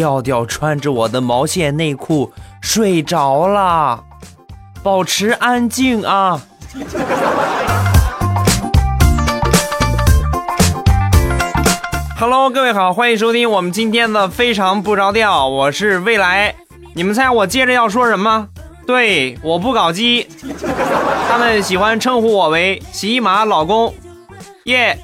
调调穿着我的毛线内裤睡着了，保持安静啊！Hello，各位好，欢迎收听我们今天的非常不着调，我是未来。你们猜我接着要说什么？对，我不搞基，他们喜欢称呼我为喜马老公，耶。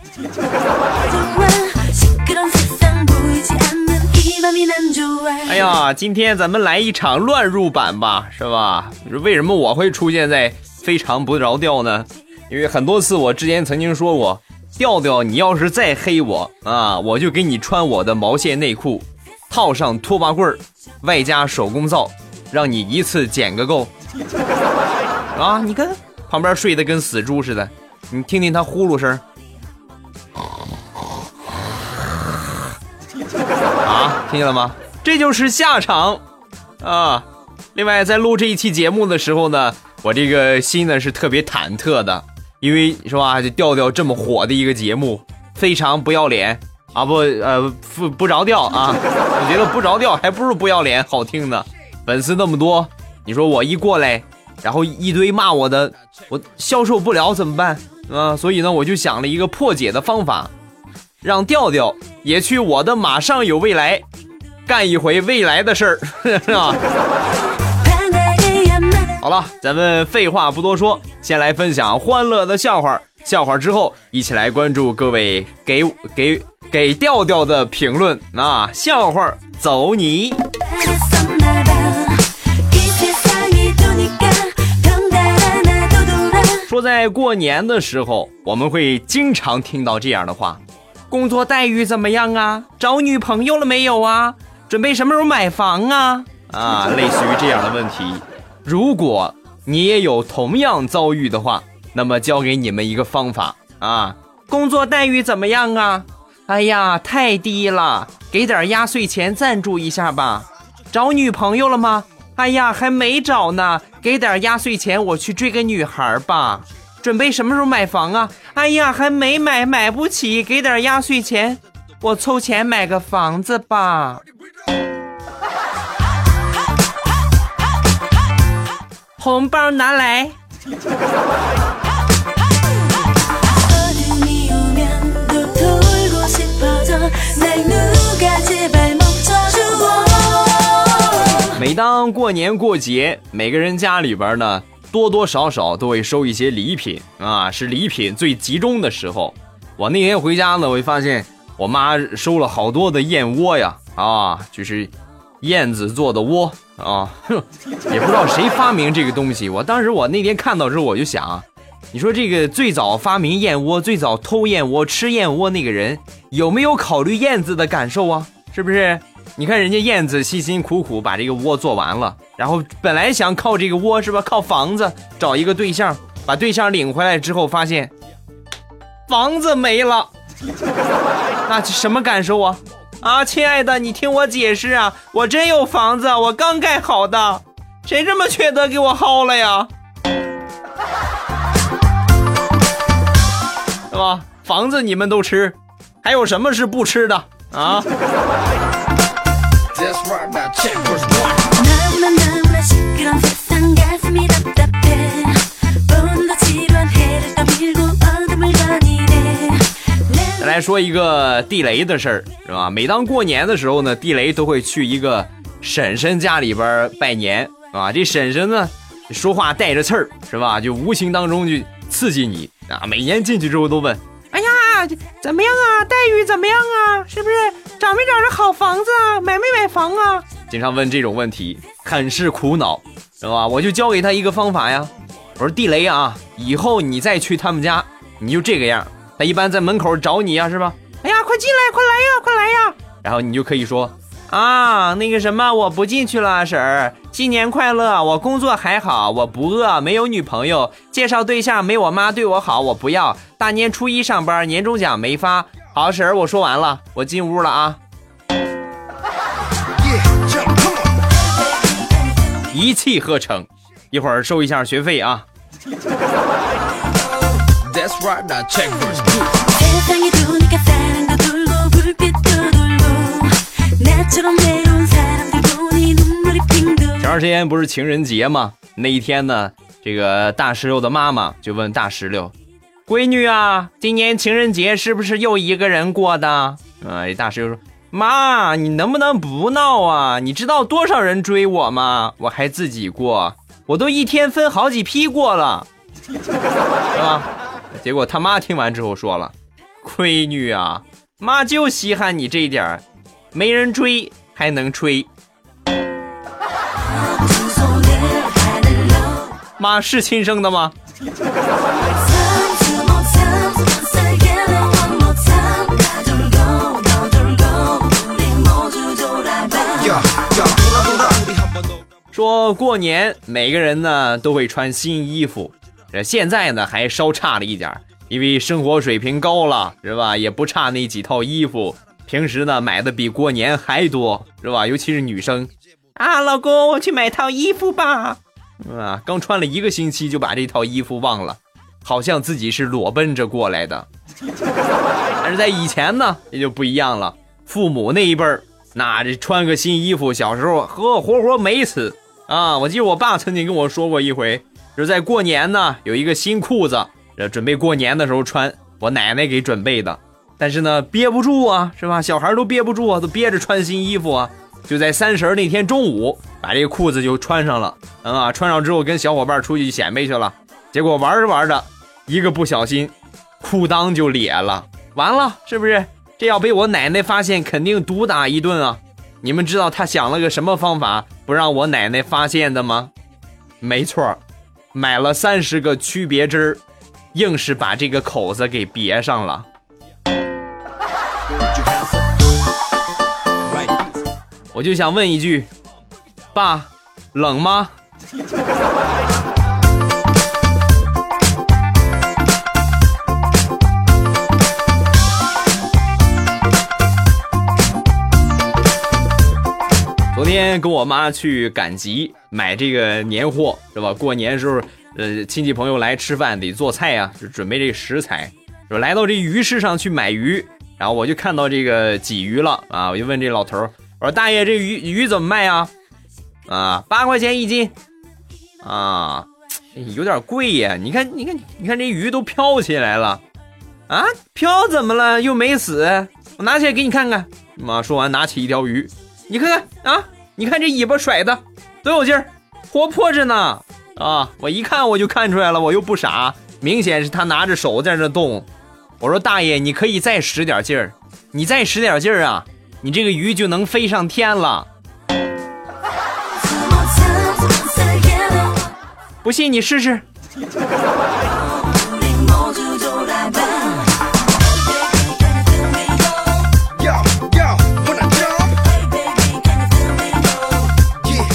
哎呀，今天咱们来一场乱入版吧，是吧？为什么我会出现在非常不着调呢？因为很多次我之前曾经说过，调调，你要是再黑我啊，我就给你穿我的毛线内裤，套上拖把棍儿，外加手工皂，让你一次捡个够。啊，你看旁边睡得跟死猪似的，你听听他呼噜声。啊听见了吗？这就是下场，啊！另外，在录这一期节目的时候呢，我这个心呢是特别忐忑的，因为是吧？就调调这么火的一个节目，非常不要脸啊！不，呃，不不着调啊！我觉得不着调还不如不要脸好听呢。粉丝那么多，你说我一过来，然后一堆骂我的，我消受不了怎么办啊？所以呢，我就想了一个破解的方法。让调调也去我的马上有未来，干一回未来的事儿，是吧？好了，咱们废话不多说，先来分享欢乐的笑话。笑话之后，一起来关注各位给给给调调的评论啊！笑话走你。说在过年的时候，我们会经常听到这样的话。工作待遇怎么样啊？找女朋友了没有啊？准备什么时候买房啊？啊，类似于这样的问题。如果你也有同样遭遇的话，那么教给你们一个方法啊。工作待遇怎么样啊？哎呀，太低了，给点压岁钱赞助一下吧。找女朋友了吗？哎呀，还没找呢，给点压岁钱我去追个女孩吧。准备什么时候买房啊？哎呀，还没买，买不起，给点压岁钱，我凑钱买个房子吧。红包拿来。每当过年过节，每个人家里边呢。多多少少都会收一些礼品啊，是礼品最集中的时候。我那天回家呢，我就发现我妈收了好多的燕窝呀，啊，就是燕子做的窝啊，也不知道谁发明这个东西。我当时我那天看到之后，我就想，你说这个最早发明燕窝、最早偷燕窝、吃燕窝那个人，有没有考虑燕子的感受啊？是不是？你看人家燕子辛辛苦苦把这个窝做完了，然后本来想靠这个窝是吧，靠房子找一个对象，把对象领回来之后，发现房子没了，那什么感受啊？啊，亲爱的，你听我解释啊，我真有房子，我刚盖好的，谁这么缺德给我薅了呀？是吧？房子你们都吃，还有什么是不吃的啊？再来说一个地雷的事儿，是吧？每当过年的时候呢，地雷都会去一个婶婶家里边拜年，啊，这婶婶呢，说话带着刺儿，是吧？就无形当中就刺激你啊。每年进去之后都问。怎么样啊？待遇怎么样啊？是不是找没找着好房子啊？买没买房啊？经常问这种问题，很是苦恼，知道吧？我就教给他一个方法呀。我说地雷啊，以后你再去他们家，你就这个样。他一般在门口找你啊，是吧？哎呀，快快进来，快来呀，快来呀！然后你就可以说啊，那个什么，我不进去了，婶儿，新年快乐！我工作还好，我不饿，没有女朋友，介绍对象没我妈对我好，我不要。大年初一上班，年终奖没发。好，婶儿，我说完了，我进屋了啊。一气呵成，一会儿收一下学费啊。前段时间不是情人节吗？那一天呢，这个大石榴的妈妈就问大石榴：“闺女啊，今年情人节是不是又一个人过的？”啊，大石榴说：“妈，你能不能不闹啊？你知道多少人追我吗？我还自己过，我都一天分好几批过了，是吧？”结果他妈听完之后说了：“闺女啊，妈就稀罕你这一点儿。”没人追还能吹，妈是亲生的吗？说过年每个人呢都会穿新衣服，这现在呢还稍差了一点，因为生活水平高了，是吧？也不差那几套衣服。平时呢买的比过年还多，是吧？尤其是女生啊，老公，我去买套衣服吧。啊，刚穿了一个星期就把这套衣服忘了，好像自己是裸奔着过来的。但是在以前呢，也就不一样了。父母那一辈儿，那这穿个新衣服，小时候呵活活美死啊！我记得我爸曾经跟我说过一回，就是在过年呢有一个新裤子，准备过年的时候穿，我奶奶给准备的。但是呢，憋不住啊，是吧？小孩都憋不住啊，都憋着穿新衣服啊。就在三十那天中午，把这个裤子就穿上了，啊，穿上之后跟小伙伴出去显摆去了。结果玩着玩着，一个不小心，裤裆就裂了。完了，是不是？这要被我奶奶发现，肯定毒打一顿啊！你们知道他想了个什么方法不让我奶奶发现的吗？没错，买了三十个区别针，硬是把这个口子给别上了。我就想问一句，爸，冷吗？昨天跟我妈去赶集买这个年货，是吧？过年时候，呃，亲戚朋友来吃饭得做菜呀，就准备这食材。说来到这鱼市上去买鱼，然后我就看到这个鲫鱼了啊，我就问这老头儿我说大爷，这鱼鱼怎么卖呀？啊，八块钱一斤，啊，有点贵呀。你看，你看，你看这鱼都飘起来了，啊，飘怎么了？又没死，我拿起来给你看看。妈说完，拿起一条鱼，你看看啊，你看这尾巴甩的多有劲儿，活泼着呢。啊，我一看我就看出来了，我又不傻，明显是他拿着手在那动。我说大爷，你可以再使点劲儿，你再使点劲儿啊。你这个鱼就能飞上天了，不信你试试。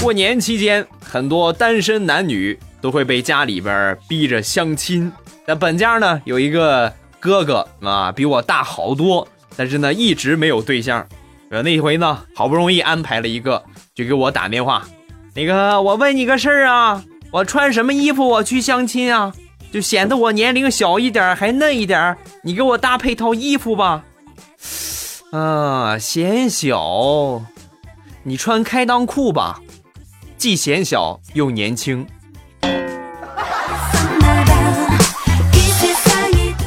过年期间，很多单身男女都会被家里边逼着相亲。那本家呢，有一个哥哥啊，比我大好多，但是呢，一直没有对象。呃，那回呢，好不容易安排了一个，就给我打电话。那个，我问你个事儿啊，我穿什么衣服我去相亲啊？就显得我年龄小一点，还嫩一点。你给我搭配套衣服吧。啊，显小，你穿开裆裤吧，既显小又年轻。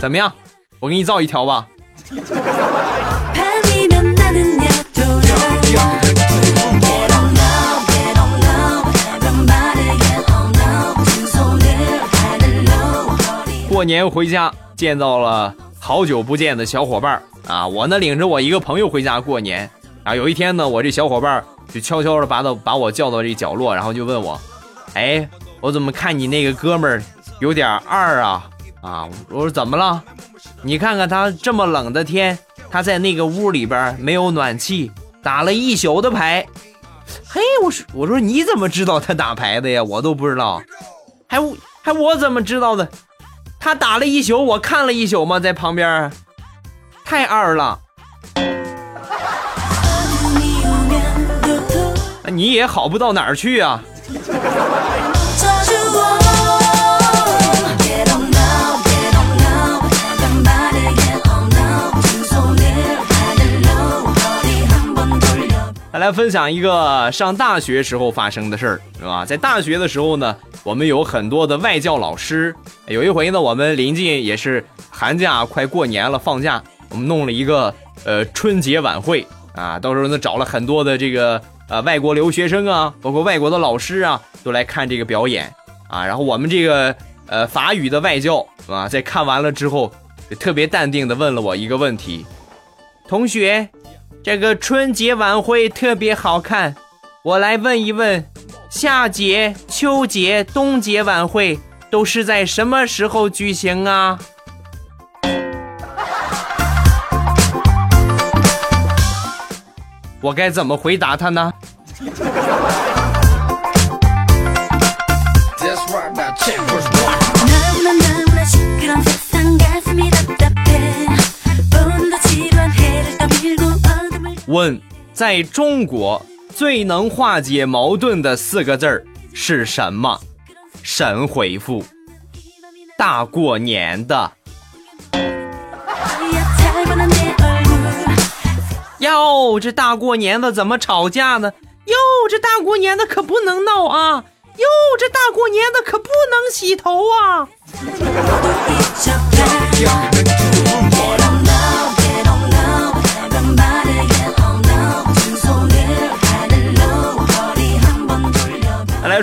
怎么样？我给你造一条吧。过年回家见到了好久不见的小伙伴啊！我呢领着我一个朋友回家过年啊。有一天呢，我这小伙伴就悄悄的把到把我叫到这角落，然后就问我：“哎，我怎么看你那个哥们儿有点二啊？”啊，我说怎么了？你看看他这么冷的天。他在那个屋里边没有暖气，打了一宿的牌。嘿，我说我说你怎么知道他打牌的呀？我都不知道，还还我怎么知道的？他打了一宿，我看了一宿吗？在旁边，太二了。你也好不到哪儿去啊。来分享一个上大学时候发生的事儿，是吧？在大学的时候呢，我们有很多的外教老师。有一回呢，我们临近也是寒假快过年了，放假，我们弄了一个呃春节晚会啊，到时候呢找了很多的这个呃外国留学生啊，包括外国的老师啊，都来看这个表演啊。然后我们这个呃法语的外教啊，在看完了之后，特别淡定的问了我一个问题：同学。这个春节晚会特别好看，我来问一问，夏节、秋节、冬节晚会都是在什么时候举行啊？我该怎么回答他呢？问，在中国最能化解矛盾的四个字儿是什么？神回复：大过年的。哟，这大过年的怎么吵架呢？哟，这大过年的可不能闹啊！哟，这大过年的可不能洗头啊！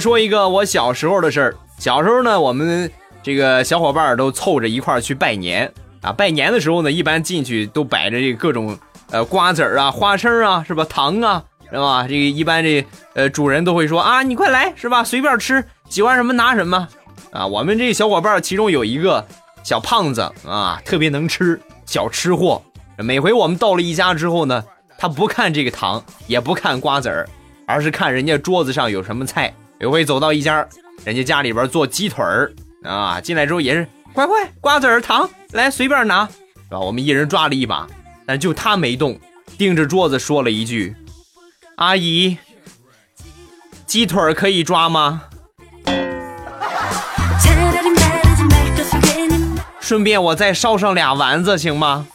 说一个我小时候的事儿。小时候呢，我们这个小伙伴都凑着一块儿去拜年啊。拜年的时候呢，一般进去都摆着这各种呃瓜子儿啊、花生啊，是吧？糖啊，是吧？这个一般这呃主人都会说啊，你快来，是吧？随便吃，喜欢什么拿什么啊。我们这小伙伴其中有一个小胖子啊，特别能吃，小吃货。每回我们到了一家之后呢，他不看这个糖，也不看瓜子儿，而是看人家桌子上有什么菜。有回走到一家，人家家里边做鸡腿儿啊，进来之后也是快快瓜子儿糖来随便拿，是吧？我们一人抓了一把，但就他没动，盯着桌子说了一句：“阿姨，鸡腿儿可以抓吗？顺便我再烧上俩丸子行吗？”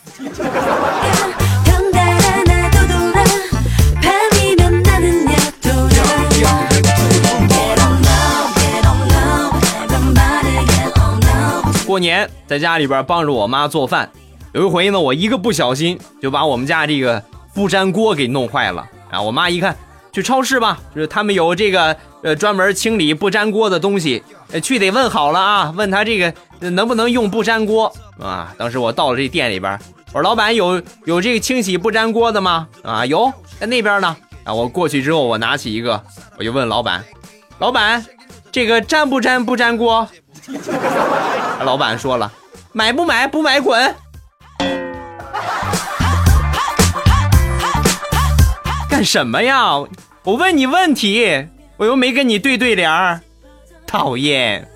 过年在家里边帮着我妈做饭，有一回呢，我一个不小心就把我们家这个不粘锅给弄坏了。啊，我妈一看，去超市吧，就是他们有这个呃专门清理不粘锅的东西，去得问好了啊，问他这个能不能用不粘锅啊。当时我到了这店里边，我说老板有有这个清洗不粘锅的吗？啊，有，在那边呢。啊，我过去之后，我拿起一个，我就问老板，老板，这个粘不粘不粘锅？老板说了，买不买？不买滚！干什么呀？我问你问题，我又没跟你对对联儿，讨厌！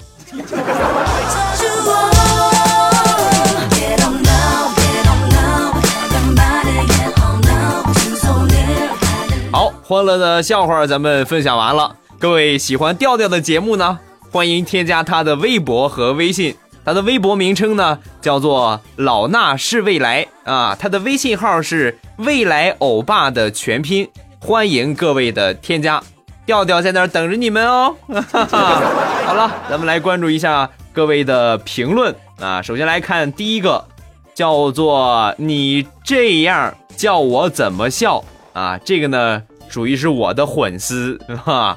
好，欢乐的笑话咱们分享完了。各位喜欢调调的节目呢？欢迎添加他的微博和微信，他的微博名称呢叫做老衲是未来啊，他的微信号是未来欧巴的全拼，欢迎各位的添加，调调在那儿等着你们哦。好了，咱们来关注一下各位的评论啊，首先来看第一个，叫做你这样叫我怎么笑啊？这个呢属于是我的粉丝哈。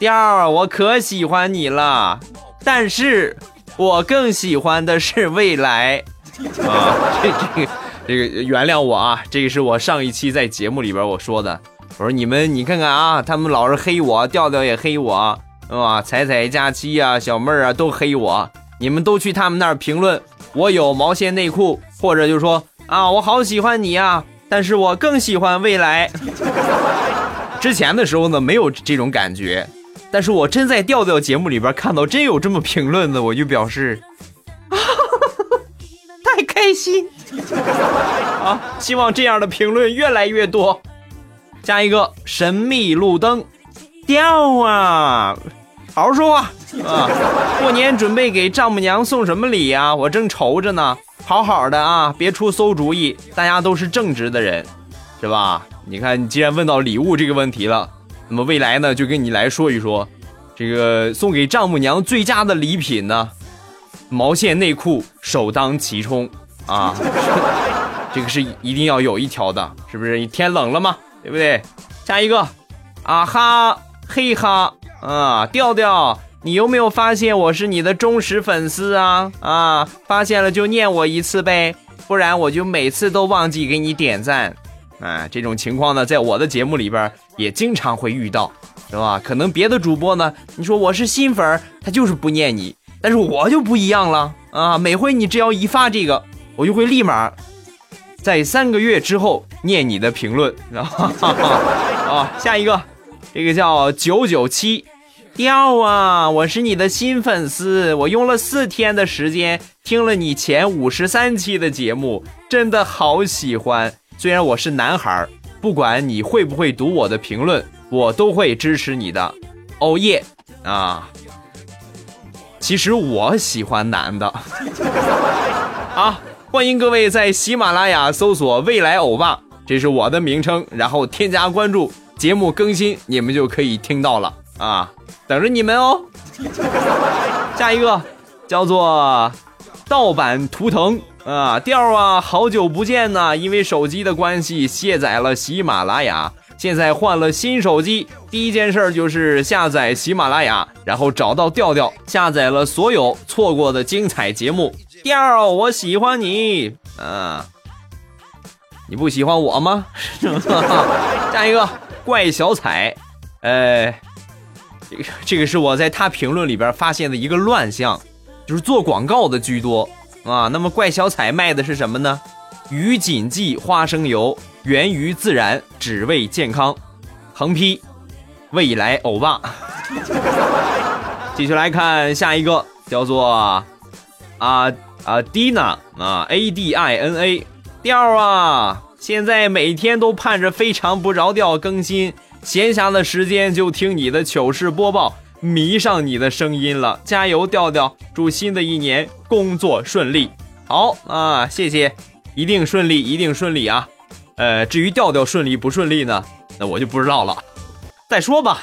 调儿，我可喜欢你了，但是我更喜欢的是未来啊！这这个这个原谅我啊，这个是我上一期在节目里边我说的，我说你们你看看啊，他们老是黑我，调调也黑我，是吧？彩彩、佳期啊、小妹儿啊都黑我，你们都去他们那儿评论，我有毛线内裤，或者就说啊，我好喜欢你呀，但是我更喜欢未来。之前的时候呢，没有这种感觉，但是我真在调调节目里边看到真有这么评论的，我就表示，太开心 啊！希望这样的评论越来越多。下一个神秘路灯，调啊，好好说话 啊！过年准备给丈母娘送什么礼呀？我正愁着呢。好好的啊，别出馊主意，大家都是正直的人，是吧？你看，你既然问到礼物这个问题了，那么未来呢，就跟你来说一说，这个送给丈母娘最佳的礼品呢，毛线内裤首当其冲啊，这个是一定要有一条的，是不是？天冷了嘛，对不对？下一个，啊哈，嘿哈，啊，调调。你有没有发现我是你的忠实粉丝啊？啊，发现了就念我一次呗，不然我就每次都忘记给你点赞。啊，这种情况呢，在我的节目里边也经常会遇到，是吧？可能别的主播呢，你说我是新粉，他就是不念你，但是我就不一样了啊！每回你只要一发这个，我就会立马在三个月之后念你的评论，然后 啊，下一个，这个叫九九七。掉啊！我是你的新粉丝，我用了四天的时间听了你前五十三期的节目，真的好喜欢。虽然我是男孩，不管你会不会读我的评论，我都会支持你的。哦耶！啊，其实我喜欢男的。啊，欢迎各位在喜马拉雅搜索“未来欧巴”，这是我的名称，然后添加关注，节目更新你们就可以听到了啊。等着你们哦！下一个叫做盗版图腾啊，调啊，好久不见呐！因为手机的关系卸载了喜马拉雅，现在换了新手机，第一件事就是下载喜马拉雅，然后找到调调，下载了所有错过的精彩节目。调，我喜欢你啊！你不喜欢我吗？下 一个怪小彩，哎。这个这个是我在他评论里边发现的一个乱象，就是做广告的居多啊。那么怪小彩卖的是什么呢？鱼锦记花生油，源于自然，只为健康。横批：未来欧巴。继续来看下一个，叫做啊啊 Dina 啊 A D I N A 调啊，现在每天都盼着非常不着调更新。闲暇的时间就听你的糗事播报，迷上你的声音了。加油，调调！祝新的一年工作顺利。好啊，谢谢，一定顺利，一定顺利啊。呃，至于调调顺利不顺利呢，那我就不知道了。再说吧。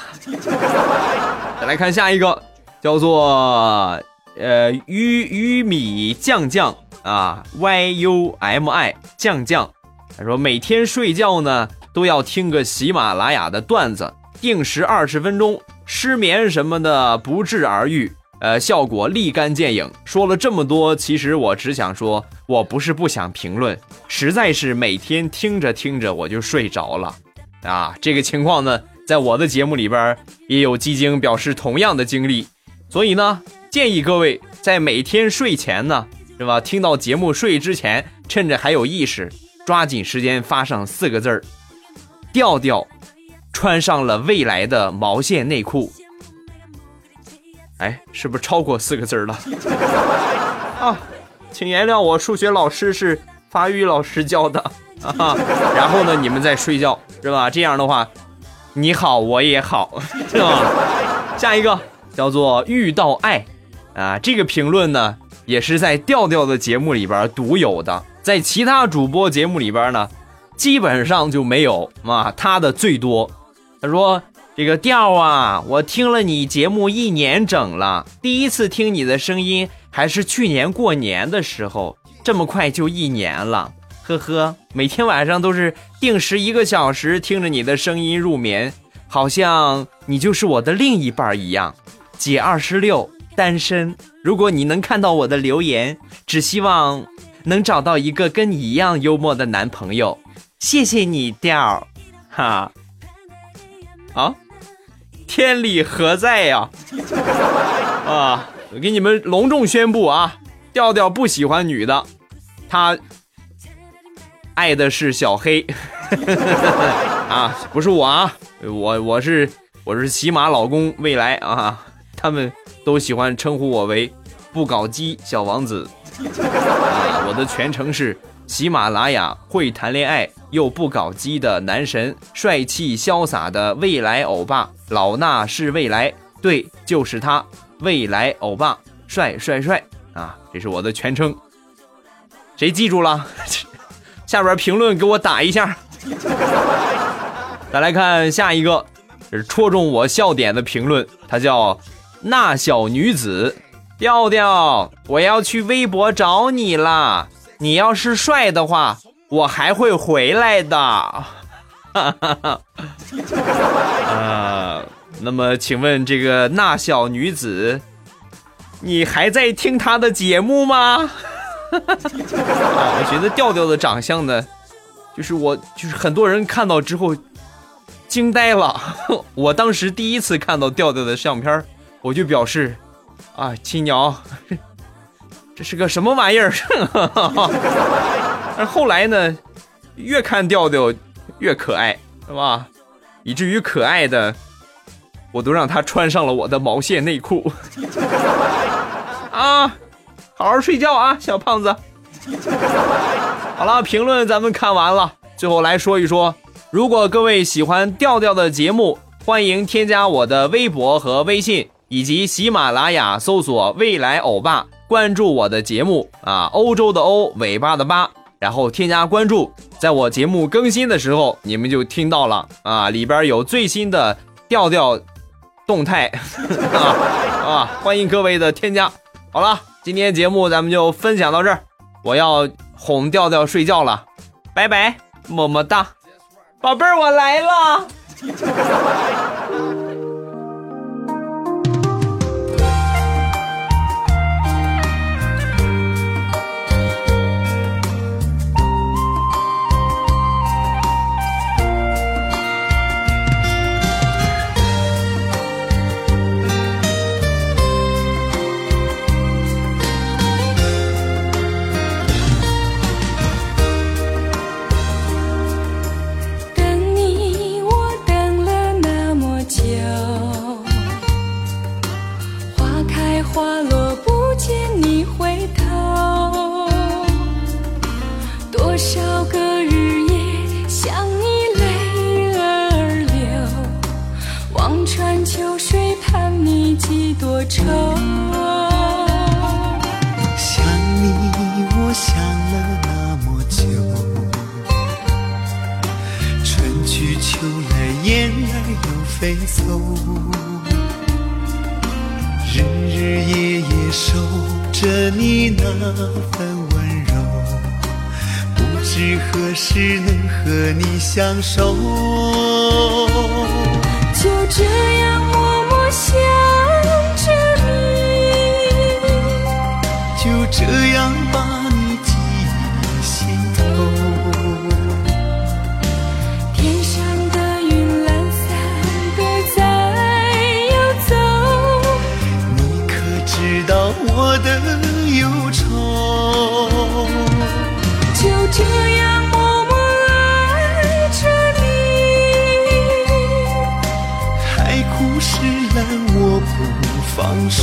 再来看下一个，叫做呃玉玉米酱酱啊，Y U M I 酱酱。他说每天睡觉呢。都要听个喜马拉雅的段子，定时二十分钟，失眠什么的不治而愈，呃，效果立竿见影。说了这么多，其实我只想说，我不是不想评论，实在是每天听着听着我就睡着了，啊，这个情况呢，在我的节目里边也有基金表示同样的经历，所以呢，建议各位在每天睡前呢，是吧？听到节目睡之前，趁着还有意识，抓紧时间发上四个字儿。调调穿上了未来的毛线内裤，哎，是不是超过四个字了？啊，请原谅我，数学老师是法语老师教的啊。然后呢，你们在睡觉是吧？这样的话，你好，我也好，是吧？下一个叫做遇到爱啊，这个评论呢，也是在调调的节目里边独有的，在其他主播节目里边呢。基本上就没有啊，他的最多。他说：“这个调啊，我听了你节目一年整了，第一次听你的声音还是去年过年的时候，这么快就一年了，呵呵。每天晚上都是定时一个小时听着你的声音入眠，好像你就是我的另一半一样。姐二十六，单身。如果你能看到我的留言，只希望能找到一个跟你一样幽默的男朋友。”谢谢你，调哈啊！天理何在呀？啊！我给你们隆重宣布啊，调调不喜欢女的，他爱的是小黑，啊，不是我啊，我我是我是喜马老公未来啊，他们都喜欢称呼我为不搞基小王子，啊，我的全称是喜马拉雅会谈恋爱又不搞基的男神，帅气潇洒的未来欧巴，老衲是未来，对，就是他，未来欧巴，帅帅帅啊，这是我的全称，谁记住了？下边评论给我打一下。再来看下一个，是戳中我笑点的评论，他叫那小女子调调，我要去微博找你啦！你要是帅的话，我还会回来的。哈哈哈。呃，那么请问这个那小女子，你还在听他的节目吗？啊我觉得调调的长相呢，就是我就是很多人看到之后惊呆了。我当时第一次看到调调的相片，我就表示啊，亲娘，这是个什么玩意儿？但后来呢，越看调调越可爱，是吧？以至于可爱的我都让他穿上了我的毛线内裤 啊。好好睡觉啊，小胖子。好了，评论咱们看完了，最后来说一说，如果各位喜欢调调的节目，欢迎添加我的微博和微信，以及喜马拉雅搜索“未来欧巴”，关注我的节目啊，欧洲的欧，尾巴的巴，然后添加关注，在我节目更新的时候，你们就听到了啊，里边有最新的调调动态 啊啊，欢迎各位的添加。好了。今天节目咱们就分享到这儿，我要哄调调睡觉了，拜拜，么么哒，宝贝儿，我来了。没走，日日夜夜守着你那份温柔，不知何时能和你相守。就这样默默想着你，就这样吧。我的忧愁。就这样默默爱着你海枯石烂我不放手。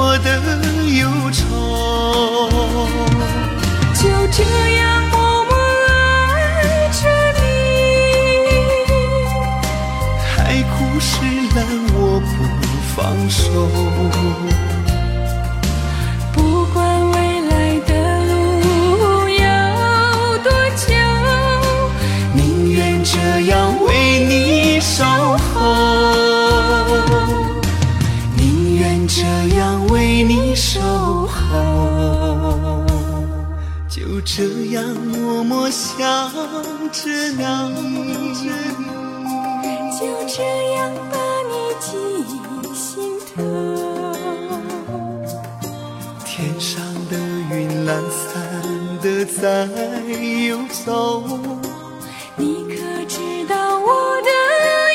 我的忧愁？就这样默默爱着你，海枯石烂我不放手。就这样默默想着你，就这样把你记心头。天上的云懒散的在游走。你可知道我的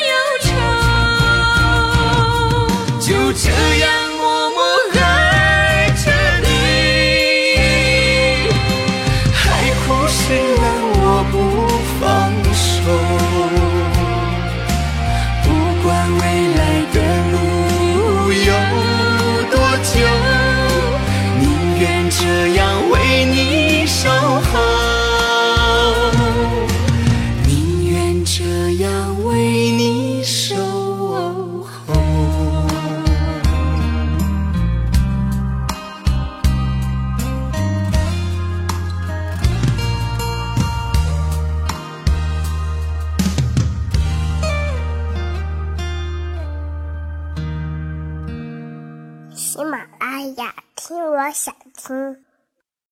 忧愁？就这样